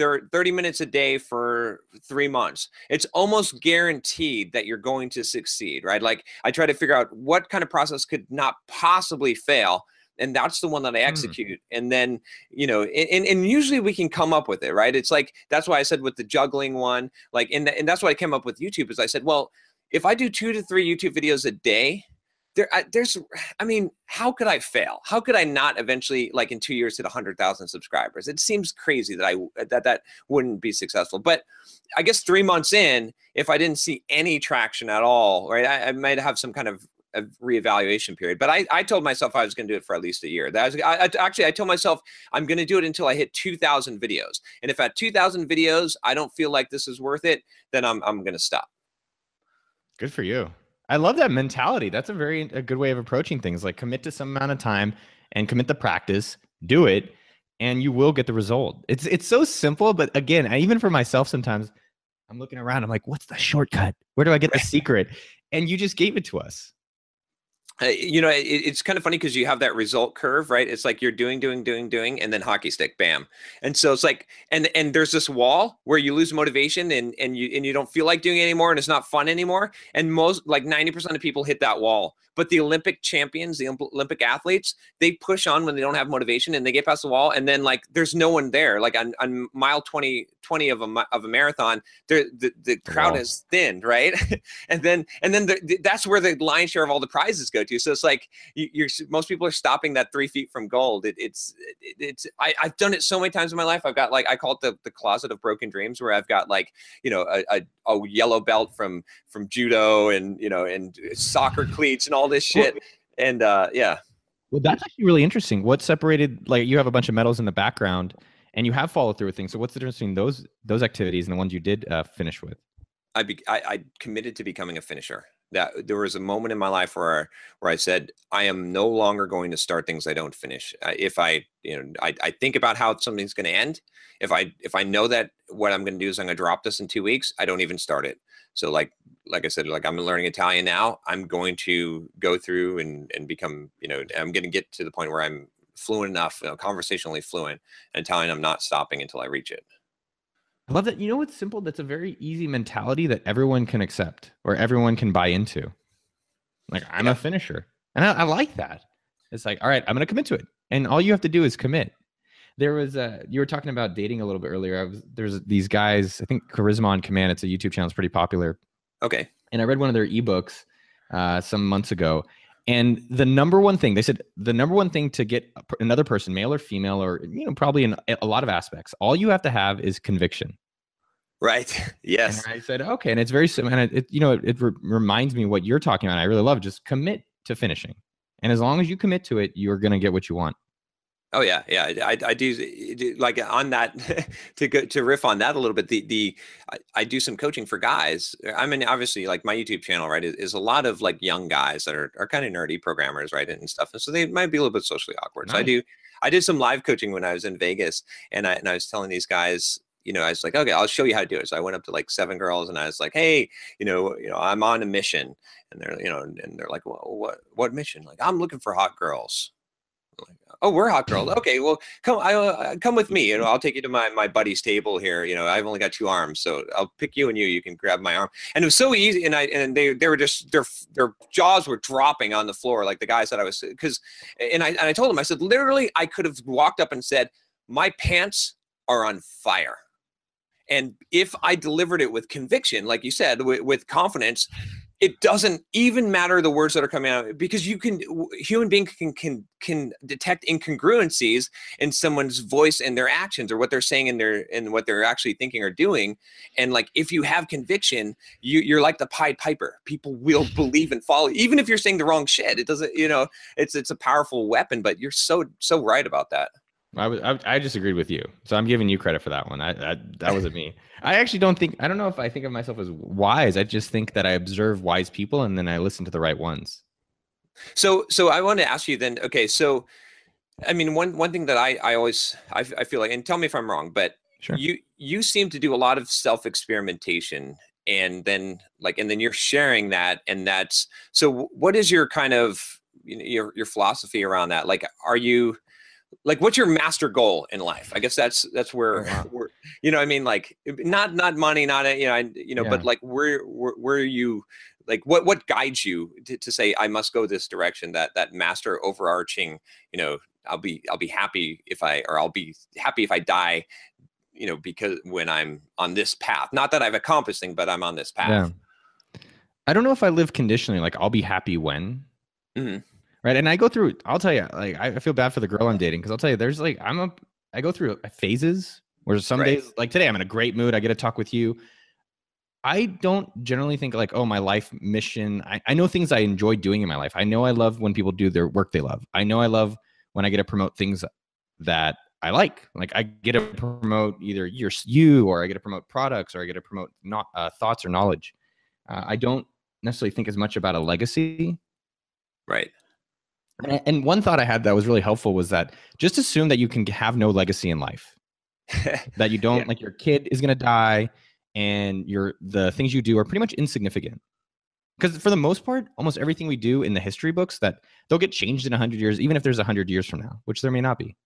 30 minutes a day for three months. It's almost guaranteed that you're going to succeed right? Like i try to figure out what kind of process could not possibly fail and that's the one that i hmm. execute. And then you know and, and usually we can come up with it right? It's like that's why i said with the juggling one like and, and that's why i came up with youtube is i said well if i do two to three youtube videos a day there I, there's i mean how could i fail? How could i not eventually like in two years hit 100000 subscribers? It seems crazy that i that that wouldn't be successful but i guess three months in if i didn't see any traction at all right i, I might have some kind of a reevaluation period but i i told myself i was going to do it for at least a year. That was I, I actually i told myself i'm going to do it until i hit 2000 videos and if at 2000 videos i don't feel like this is worth it then i'm, I'm going to stop. Good for you. I love that mentality. That's a very a good way of approaching things. Like commit to some amount of time and commit the practice, do it, and you will get the result. It's it's so simple, but again, even for myself sometimes I'm looking around, I'm like, what's the shortcut? Where do I get the secret? And you just gave it to us. Uh, you know, it, it's kind of funny because you have that result curve, right? It's like you're doing, doing, doing, doing, and then hockey stick, bam. And so it's like, and and there's this wall where you lose motivation and and you and you don't feel like doing it anymore, and it's not fun anymore. And most, like 90% of people hit that wall. But the Olympic champions, the Olympic athletes, they push on when they don't have motivation and they get past the wall, and then like there's no one there. Like on, on mile 20, 20 of a of a marathon, the, the oh, crowd Wow. is thinned, right? and then and then the, the- that's where the lion's share of all the prizes go to. So it's like you, you're most people are stopping that three feet from gold. It, it's it, it's I, I've done it so many times in my life. I've got like I call it the, the closet of broken dreams, where I've got like you know a, a, a yellow belt from from judo and you know and soccer cleats and all this shit. And uh, yeah, Well, that's actually really interesting. What separated like you have a bunch of medals in the background and you have followed through with things. So what's the difference between those those activities and the ones you did uh, finish with? I, be, I I committed to becoming a finisher. That there was a moment in my life where where I said I am no longer going to start things I don't finish. If I you know I, I think about how something's going to end. If I if I know that what I'm going to do is I'm going to drop this in two weeks, I don't even start it. So like like I said, like I'm learning Italian now. I'm going to go through and and become you know I'm going to get to the point where I'm fluent enough, you know, conversationally fluent in Italian. I'm not stopping until I reach it. I love that. You know what's simple? That's a very easy mentality that everyone can accept or everyone can buy into. Like I'm Yeah. a finisher, and I, I like that. It's like, all right, I'm going to commit to it, and all you have to do is commit. There was a you were talking about dating a little bit earlier. I was there's these guys. I think Charisma on Command. It's a YouTube channel. It's pretty popular. Okay. and I read one of their ebooks uh, some months ago. And the number one thing they said, the number one thing to get another person, male or female, or you know, probably in a lot of aspects, all you have to have is conviction. Right. Yes. And I said, okay, and it's very similar. And it, you know, it, it re- reminds me what you're talking about. I really love. Just commit to finishing, and as long as you commit to it, you're gonna get what you want. Oh yeah, yeah. I, I, I do, eh, like on that to go to riff on that a little bit. The the I, I do some coaching for guys. Eh, I mean, obviously, like my YouTube channel, right, is, is a lot of like young guys that are, are kind of nerdy programmers, right, and stuff. And so they might be a little bit socially awkward. So I do I did some live coaching when I was in Vegas, and I and I was telling these guys. You know, I was like, okay, I'll show you how to do it. So I went up to like seven girls, and I was like, hey, you know, you know, I'm on a mission, and they're, you know, and they're like, well, what, what mission? Like, I'm looking for hot girls. Oh, we're hot girls. Okay, well, come, I, uh, come with me. You know, I'll take you to my my buddy's table here. You know, I've only got two arms, so I'll pick you and you. You can grab my arm. And it was so easy. And I and they they were just their their jaws were dropping on the floor, like the guys that I was because. And I and I told them, I said, literally, I could have walked up and said, my pants are on fire. And if I delivered it with conviction, like you said, with, with confidence, it doesn't even matter the words that are coming out because you can human being can can can detect incongruencies in someone's voice and their actions or what they're saying in their and what they're actually thinking or doing. And like if you have conviction you you're like the pied piper. People will believe and follow even if you're saying the wrong shit it doesn't you know it's it's a powerful weapon but you're so so right about that I was I, I just agreed with you, so I'm giving you credit for that one. I, I that wasn't me. I actually don't think I don't know if I think of myself as wise. I just think that I observe wise people and then I listen to the right ones. So, so I want to ask you then. Okay, so, I mean, one one thing that I I always I feel like, and tell me if I'm wrong, but Sure. you you seem to do a lot of self experimentation, and then like, and then you're sharing that, and that's so. What is your kind of you know, your your philosophy around that? Like, are you like what's your master goal in life? I guess that's that's where, Oh, wow. you know I mean like not not money, not you know I, you know, but like where where where are you like what what guides you to, to say i must go this direction that that master overarching you know i'll be i'll be happy if i or i'll be happy if i die you know because when i'm on this path not that i've accomplished thing but i'm on this path Yeah. I don't know if I live conditionally, like I'll be happy when. Mhm. Right. And I go through, I'll tell you, like, I feel bad for the girl I'm dating because I'll tell you, there's like, I'm a, I go through phases where some Right. days, like today, I'm in a great mood. I get to talk with you. I don't generally think like, oh, my life mission. I, I know things I enjoy doing in my life. I know I love when people do their work they love. I know I love when I get to promote things that I like. Like I get to promote either your you or I get to promote products or I get to promote not uh, thoughts or knowledge. Uh, I don't necessarily think as much about a legacy. Right. And, one thought I had that was really helpful was that just assume that you can have no legacy in life. That you don't Yeah. like your kid is gonna die, and your the things you do are pretty much insignificant. Because for the most part, almost everything we do in the history books that they'll get changed in hundred years, even if there's hundred years from now, which there may not be.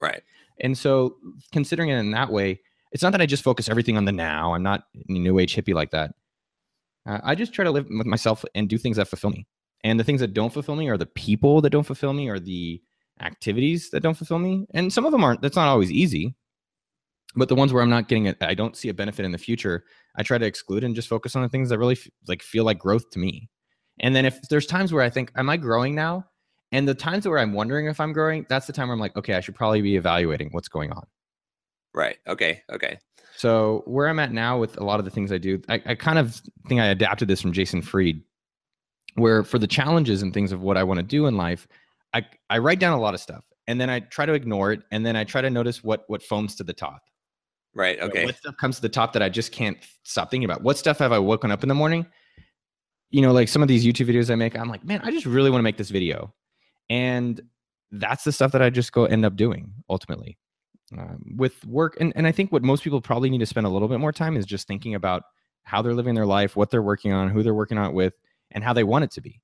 right. And so, considering it in that way, it's not that I just focus everything on the now. I'm not a new age hippie like that. Uh, I just try to live with myself and do things that fulfill me. And the things that don't fulfill me are the people that don't fulfill me, or the activities that don't fulfill me. And some of them aren't. That's not always easy. But the ones where I'm not getting it, I don't see a benefit in the future. I try to exclude and just focus on the things that really f- like feel like growth to me. And then if there's times where I think, am I growing now? And the times where I'm wondering if I'm growing, that's the time where I'm like, okay, I should probably be evaluating what's going on. Right. Okay. Okay. So where I'm at now with a lot of the things I do, I, I kind of think I adapted this from Jason Fried, where for the challenges and things of what I want to do in life, I I write down a lot of stuff and then I try to ignore it and then I try to notice what what foams to the top. Right. Okay. What stuff comes to the top that I just can't stop thinking about? What stuff have I woken up in the morning? You know, like some of these YouTube videos I make, I'm like, man, I just really want to make this video. And that's the stuff that I just go end up doing ultimately. Um, with work, and, and I think what most people probably need to spend a little bit more time is just thinking about how they're living their life, what they're working on, who they're working on it with, and how they want it to be.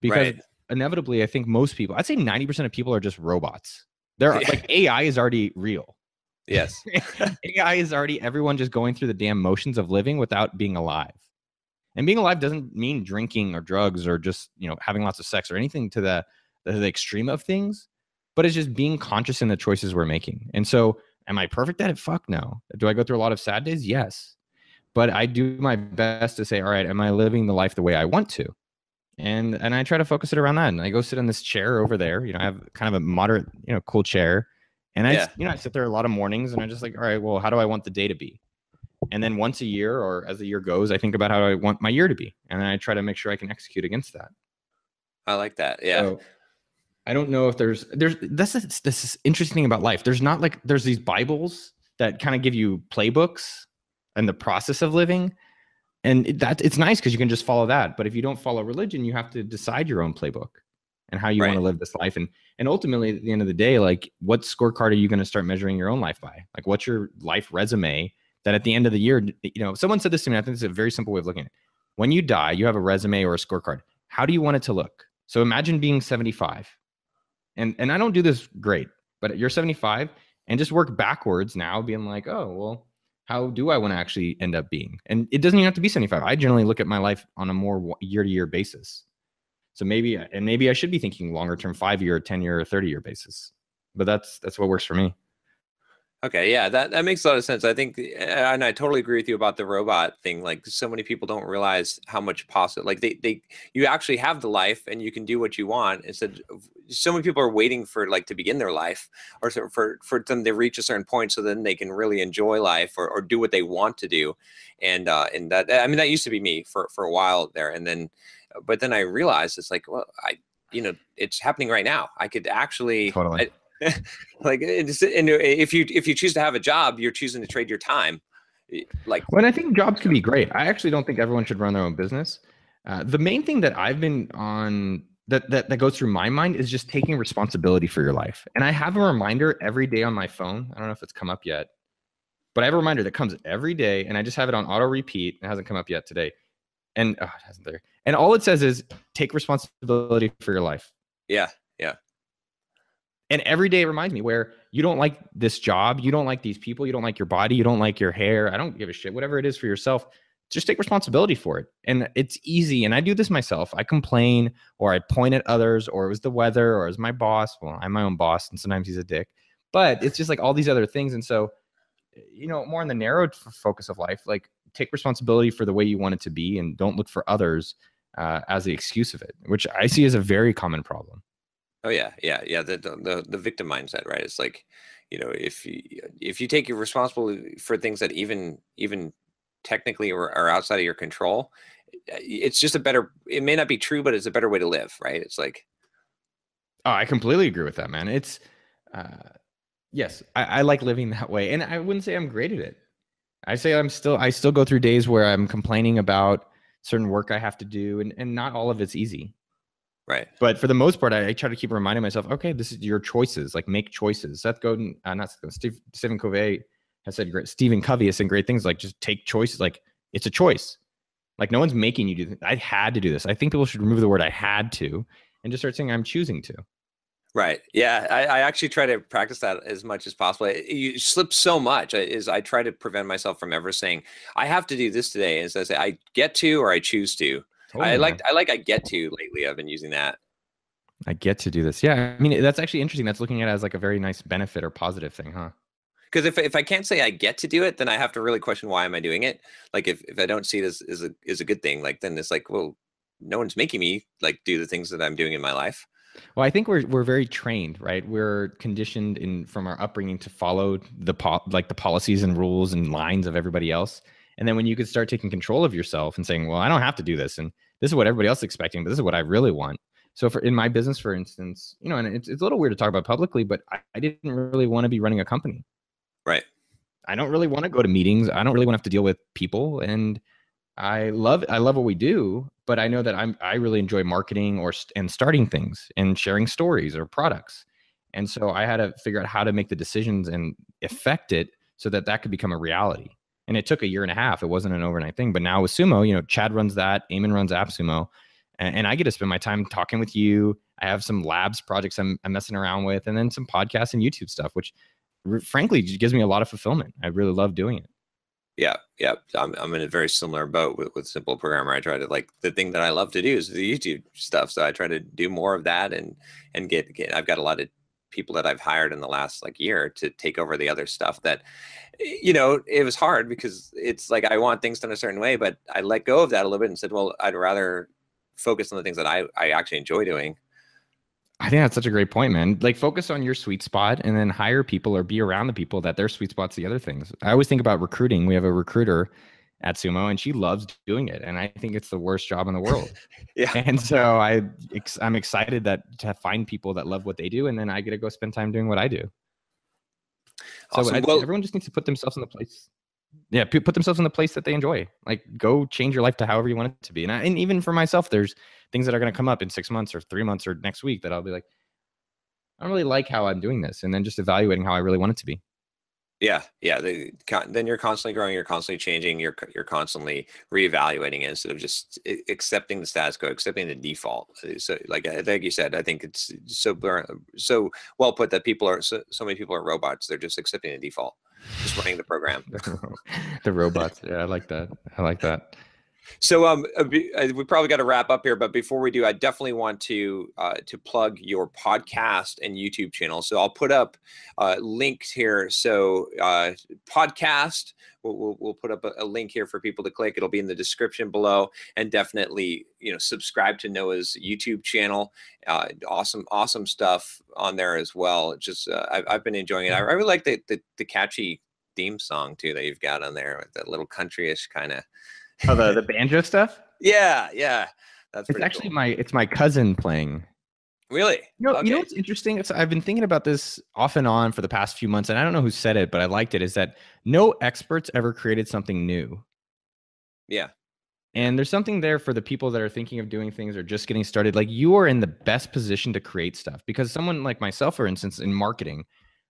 Because Right. inevitably, I think most people, I'd say 90% of people are just robots. They're Yeah. like AI is already real. Yes. AI is already everyone just going through the damn motions of living without being alive. And being alive doesn't mean drinking or drugs or just, you know, having lots of sex or anything to the, the, the extreme of things, but it's just being conscious in the choices we're making. And so, am I perfect at it? Fuck no. Do I go through a lot of sad days? Yes. But I do my best to say, all right, am I living the life the way I want to? And and I try to focus it around that. And I go sit in this chair over there. You know, I have kind of a moderate, you know, cool chair. And I, Yeah. you know, I sit there a lot of mornings and I just like, all right, well, how do I want the day to be? And then once a year or as the year goes, I think about how I want my year to be. And I try to make sure I can execute against that. I like that. Yeah. So I don't know if there's there's this is this is interesting about life. There's not like there's these Bibles that kind of give you playbooks and the process of living. And that it's nice because you can just follow that. But if you don't follow religion, you have to decide your own playbook and how you want to live this life. And and ultimately at the end of the day, like what scorecard are you going to start measuring your own life by? Like what's your life resume that at the end of the year, you know, someone said this to me. I think it's a very simple way of looking at it. When you die, you have a resume or a scorecard. How do you want it to look? So imagine being 75. And and I don't do this great, but you're 75 and just work backwards now, being like, oh, well, how do I want to actually end up being? And it doesn't even have to be 75. I generally look at my life on a more year to year basis. So maybe, and maybe I should be thinking longer term, five year, 10 year, or 30 year basis. But that's that's what works for me. Okay, yeah, that, that makes a lot of sense. I think, uh, and I totally agree with you about the robot thing. Like, so many people don't realize how much possible. Like, they they you actually have the life, and you can do what you want. Instead, of- so many people are waiting for like to begin their life, or so- for for them to reach a certain point, so then they can really enjoy life or, or do what they want to do. And uh, and that I mean, that used to be me for for a while there, and then, but then I realized it's like, well, I you know, it's happening right now. I could actually Totally. I- like eh, it's, eh, and eh, if you if you choose to have a job you're choosing to trade your time like and I think jobs can be great. I actually don't think everyone should run their own business. Uh, the main thing that I've been on that, that that goes through my mind is just taking responsibility for your life. And I have a reminder every day on my phone. I don't know if it's come up yet, but I have a reminder that comes every day, and I just have it on auto repeat. It hasn't come up yet today, and oh, it hasn't there. And all it says is take responsibility for your life. yeah And every day it reminds me where you don't like this job, you don't like these people, you don't like your body, you don't like your hair. I don't give a shit. Whatever it is for yourself, just take responsibility for it. And it's easy. And I do this myself. I complain or I point at others, or it was the weather, or it was my boss. Well, I'm my own boss, and sometimes he's a dick. But it's just like all these other things. And so, you know, more on the narrowed f- focus of life, like take responsibility for the way you want it to be and don't look for others uh, as the excuse of it, which I see as a very common problem. Oh yeah, yeah, yeah. The the the victim mindset, right? It's like, you know, if you if you take your responsibility for things that even even technically are, are outside of your control, eh, it's just a better. It may not be true, but it's a better way to live, right? It's like, oh, I completely agree with that, man. It's, uh, yes, I, I like living that way, and I wouldn't say I'm great at it. I say I'm still I still go through days where I'm complaining about certain work I have to do, and and not all of it's easy. Right. But for the most part, I, I, try to keep reminding myself, okay, this is your choices. Like make choices. Seth Godin, uh, not Seth Steve, Stephen Covey has said great. Stephen Covey has said great things. Like just take choices. Like it's a choice. Like no one's making you do this. I had to do this. I think people should remove the word I had to and just start saying I'm choosing to. Right. Yeah. I, I, actually try to practice that as much as possible. You slip so much is I try to prevent myself from ever saying I have to do this today. As I say, I get to or I choose to. Totally. I like I like I get to lately. I've been using that. I get to do this. Yeah. I mean, that's actually interesting. That's looking at it as like a very nice benefit or positive thing, huh? Because if, if I can't say I get to do it, then I have to really question why am I doing it. Like if, if I don't see it as, a as a good thing, like then it's like, well, no one's making me like do the things that I'm doing in my life. Well, I think we're we're very trained, right? We're conditioned in from our upbringing to follow the po- like the policies and rules and lines of everybody else. And then when you could start taking control of yourself and saying, "Well, I don't have to do this," and this is what everybody else is expecting, but this is what I really want. So, for in my business, for instance, you know, and it's, it's a little weird to talk about publicly, but I, I didn't really want to be running a company. Right. I don't really want to go to meetings. I don't really want to have to deal with people, and I love I love what we do, but I know that I'm I really enjoy marketing or and starting things and sharing stories or products. And so I had to figure out how to make the decisions and affect it so that that could become a reality. And it took a year and a half. It wasn't an overnight thing. But now with Sumo, you know, Chad runs that, Eamon runs AppSumo, and, and I get to spend my time talking with you. I have some labs projects I'm, I'm messing around with, and then some podcasts and YouTube stuff, which frankly gives me a lot of fulfillment. I really love doing it. Yeah, yeah. I'm I'm in a very similar boat with, with Simple Programmer. I try to like the thing that I love to do is the YouTube stuff. So I try to do more of that and and get, get I've got a lot of people that I've hired in the last like year to take over the other stuff that you know it was hard because it's like I want things done a certain way, but I let go of that a little bit and said, well, I'd rather focus on the things that I I actually enjoy doing I think that's such a great point, man. Like focus on your sweet spot and then hire people or be around the people that their sweet spots the other things. I always think about recruiting. We have a recruiter at Sumo and she loves doing it. And I think it's the worst job in the world. yeah. And so I I'm excited that to find people that love what they do and then I get to go spend time doing what I do. Awesome. I, well, everyone just needs to put themselves in the place yeah put themselves in the place that they enjoy like go change your life to however you want it to be and, I, and even for myself there's things that are going to come up in six months or three months or next week that i'll be like i don't really like how i'm doing this and then just evaluating how i really want it to be yeah yeah the, then you're constantly growing you're constantly changing you're you're constantly reevaluating it instead of just accepting the status quo accepting the default uh, so like like you said i think it's so so well put that people are so, so many people are robots they're just accepting the default just running the program. the robots. Yeah, I like that. I like that. So um, uh, uh, we probably got to wrap up here, but before we do, I definitely want to uh, to plug your podcast and YouTube channel. So I'll put up uh, links here. So uh, podcast, we'll, we'll, put up a, link here for people to click. It'll be in the description below, and definitely you know subscribe to Noah's YouTube channel. Uh, awesome, awesome stuff on there as well. Just I've, I've been enjoying it. I, I really like the, the the catchy theme song too that you've got on there with that little countryish kind of Oh, the the banjo stuff. Yeah, yeah. That's it's actually cool. my it's my cousin playing. Really? You know, okay. you know what's interesting? It's, I've been thinking about this off and on for the past few months, and I don't know who said it, but I liked it. Is that no experts ever created something new? Yeah. And there's something there for the people that are thinking of doing things or just getting started. Like you are in the best position to create stuff because someone like myself, for instance, in marketing,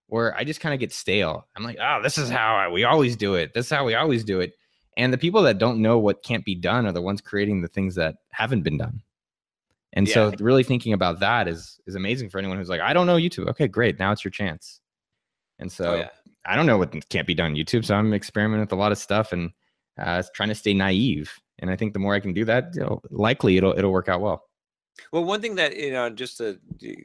where I just kind of get stale. I'm like, oh, this is how I, we always do it. This is how we always do it. And the people that don't know what can't be done are the ones creating the things that haven't been done. And yeah. so really thinking about that is is amazing for anyone who's like, I don't know YouTube. Okay, great. Now it's your chance. And so oh, yeah. I don't know what can't be done on YouTube. So I'm experimenting with a lot of stuff and uh, trying to stay naive. And I think the more I can do that, you know, likely it'll it'll work out well. Well, one thing that you know, just to,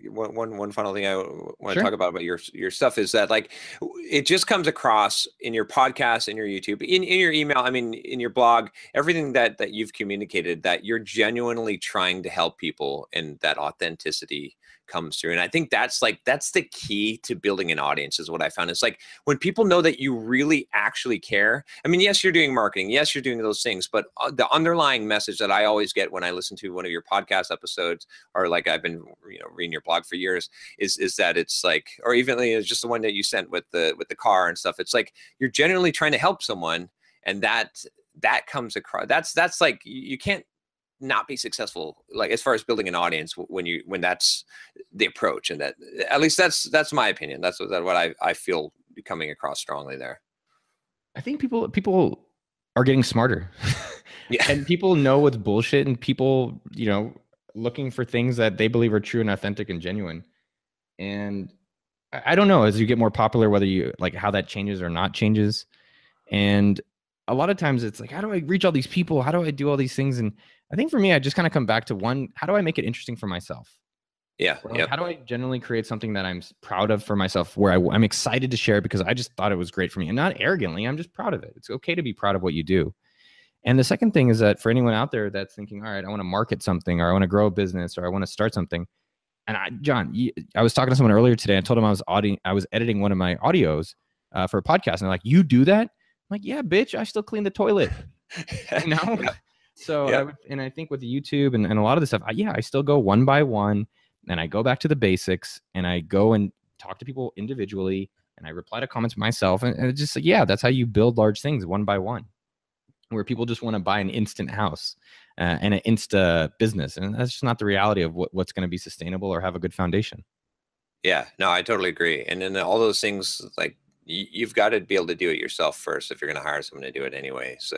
one one one final thing I want to sure. talk about about your your stuff is that like it just comes across in your podcast in your youtube in, in your email i mean in your blog everything that that you've communicated that you're genuinely trying to help people and that authenticity comes through and i think that's like that's the key to building an audience is what i found. It's like when people know that you really actually care i mean yes you're doing marketing yes you're doing those things but uh, the underlying message that i always get when i listen to one of your podcast episodes or like i've been you know reading your blog for years is is that it's like or even it's just the one that you sent with the with the car and stuff it's like you're genuinely trying to help someone and that that comes across that's that's like you can't not be successful like as far as building an audience when you when that's the approach and that at least that's that's my opinion. That's what, what i i feel coming across strongly there. I think people people are getting smarter. Yeah. And people know what's bullshit and people you know looking for things that they believe are true and authentic and genuine. And I don't know as you get more popular whether you like how that changes or not changes. And a lot of times it's like how do i reach all these people? How do i do all these things? And i think for me i just kind of come back to one how do i make it interesting for myself? Yeah Like, yep. how do i generally create something that i'm proud of for myself where I, i'm excited to share because i just thought it was great for me and not arrogantly i'm just proud of it. It's okay to be proud of what you do. And the second thing is that for anyone out there that's thinking all right i want to market something or i want to grow a business or i want to start something and i john i was talking to someone earlier today and told him i was audio i was editing one of my audios uh, for a podcast and they're like you do that? I'm like yeah bitch i still clean the toilet. You know? Yep. So I would, and i think with youtube and, and a lot of the stuff I, yeah i still go one by one and i go back to the basics and i go and talk to people individually and i reply to comments myself and, and it's just like, yeah that's how you build large things one by one where people just want to buy an instant house uh, and an insta business and that's just not the reality of what, what's going to be sustainable or have a good foundation Yeah, no, I totally agree. And then all those things, like you've got to be able to do it yourself first if you're going to hire someone to do it anyway. So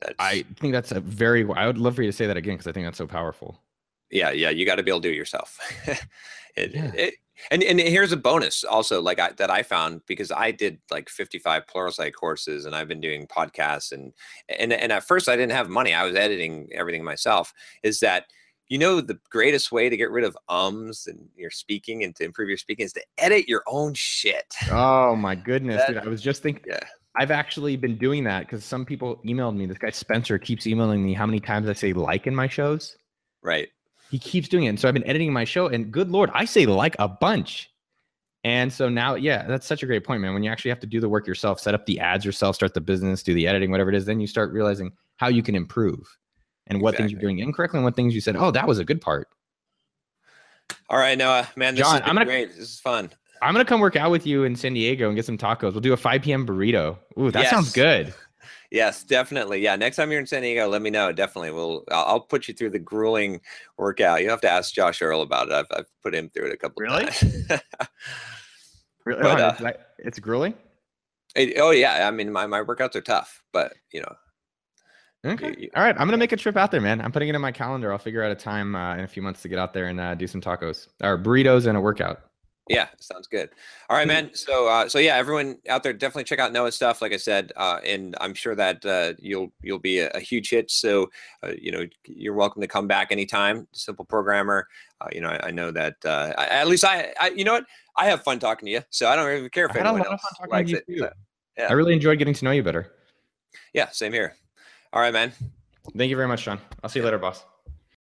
that's i think that's a very i would love for you to say that again because i think that's so powerful yeah, yeah, you got to be able to do it yourself. it, Yeah. it, and and here's a bonus also, like I, that I found because I did like 55 pluralsight courses and I've been doing podcasts and and and at first I didn't have money. I was editing everything myself. Is that you know the greatest way to get rid of ums and your speaking and to improve your speaking is to edit your own shit. oh my goodness That- dude i was just thinking Yeah. I've actually been doing that because some people emailed me. This guy Spencer keeps emailing me how many times I say like in my shows. Right. He keeps doing it. And so I've been editing my show, and good lord, I say like a bunch. And so now, yeah, that's such a great point, man. When you actually have to do the work yourself, set up the ads yourself, start the business, do the editing, whatever it is, then you start realizing how you can improve and what things you're doing incorrectly and what things you said, oh, that was a good part. All right, Noah, man, this John, I'm gonna- great. This is fun. I'm gonna come work out with you in San Diego and get some tacos. We'll do a 5 p.m. burrito. Ooh, that sounds good. Yes, definitely. Yeah, next time you're in San Diego, let me know. Definitely, we'll. I'll, put you through the grueling workout. You have to ask Josh Earl about it. I've, I've put him through it a couple Really? times. Really? But, Oh, uh, it's, like- it's grueling. It- oh yeah, I mean my, my workouts are tough, but you know, Okay. you- All right. I'm gonna make a trip out there, man. I'm putting it in my calendar. I'll figure out a time uh, in a few months to get out there and uh, do some tacos or burritos and a workout. Yeah, sounds good. All right, man. So uh, so yeah, everyone out there, definitely check out Noah's stuff. Like I said, uh, and I'm sure that uh, you'll you'll be a, a huge hit. So uh, you know, you're welcome to come back anytime. Simple programmer. Uh, you know, I, I know that uh, I, at least I, I, you know what, I have fun talking to you. So I don't even care if I had a anyone else fun talking likes to it. you. So, yeah. I really enjoyed getting to know you better. yeah, same here. All right, man. Thank you very much, Sean. I'll see you later, boss.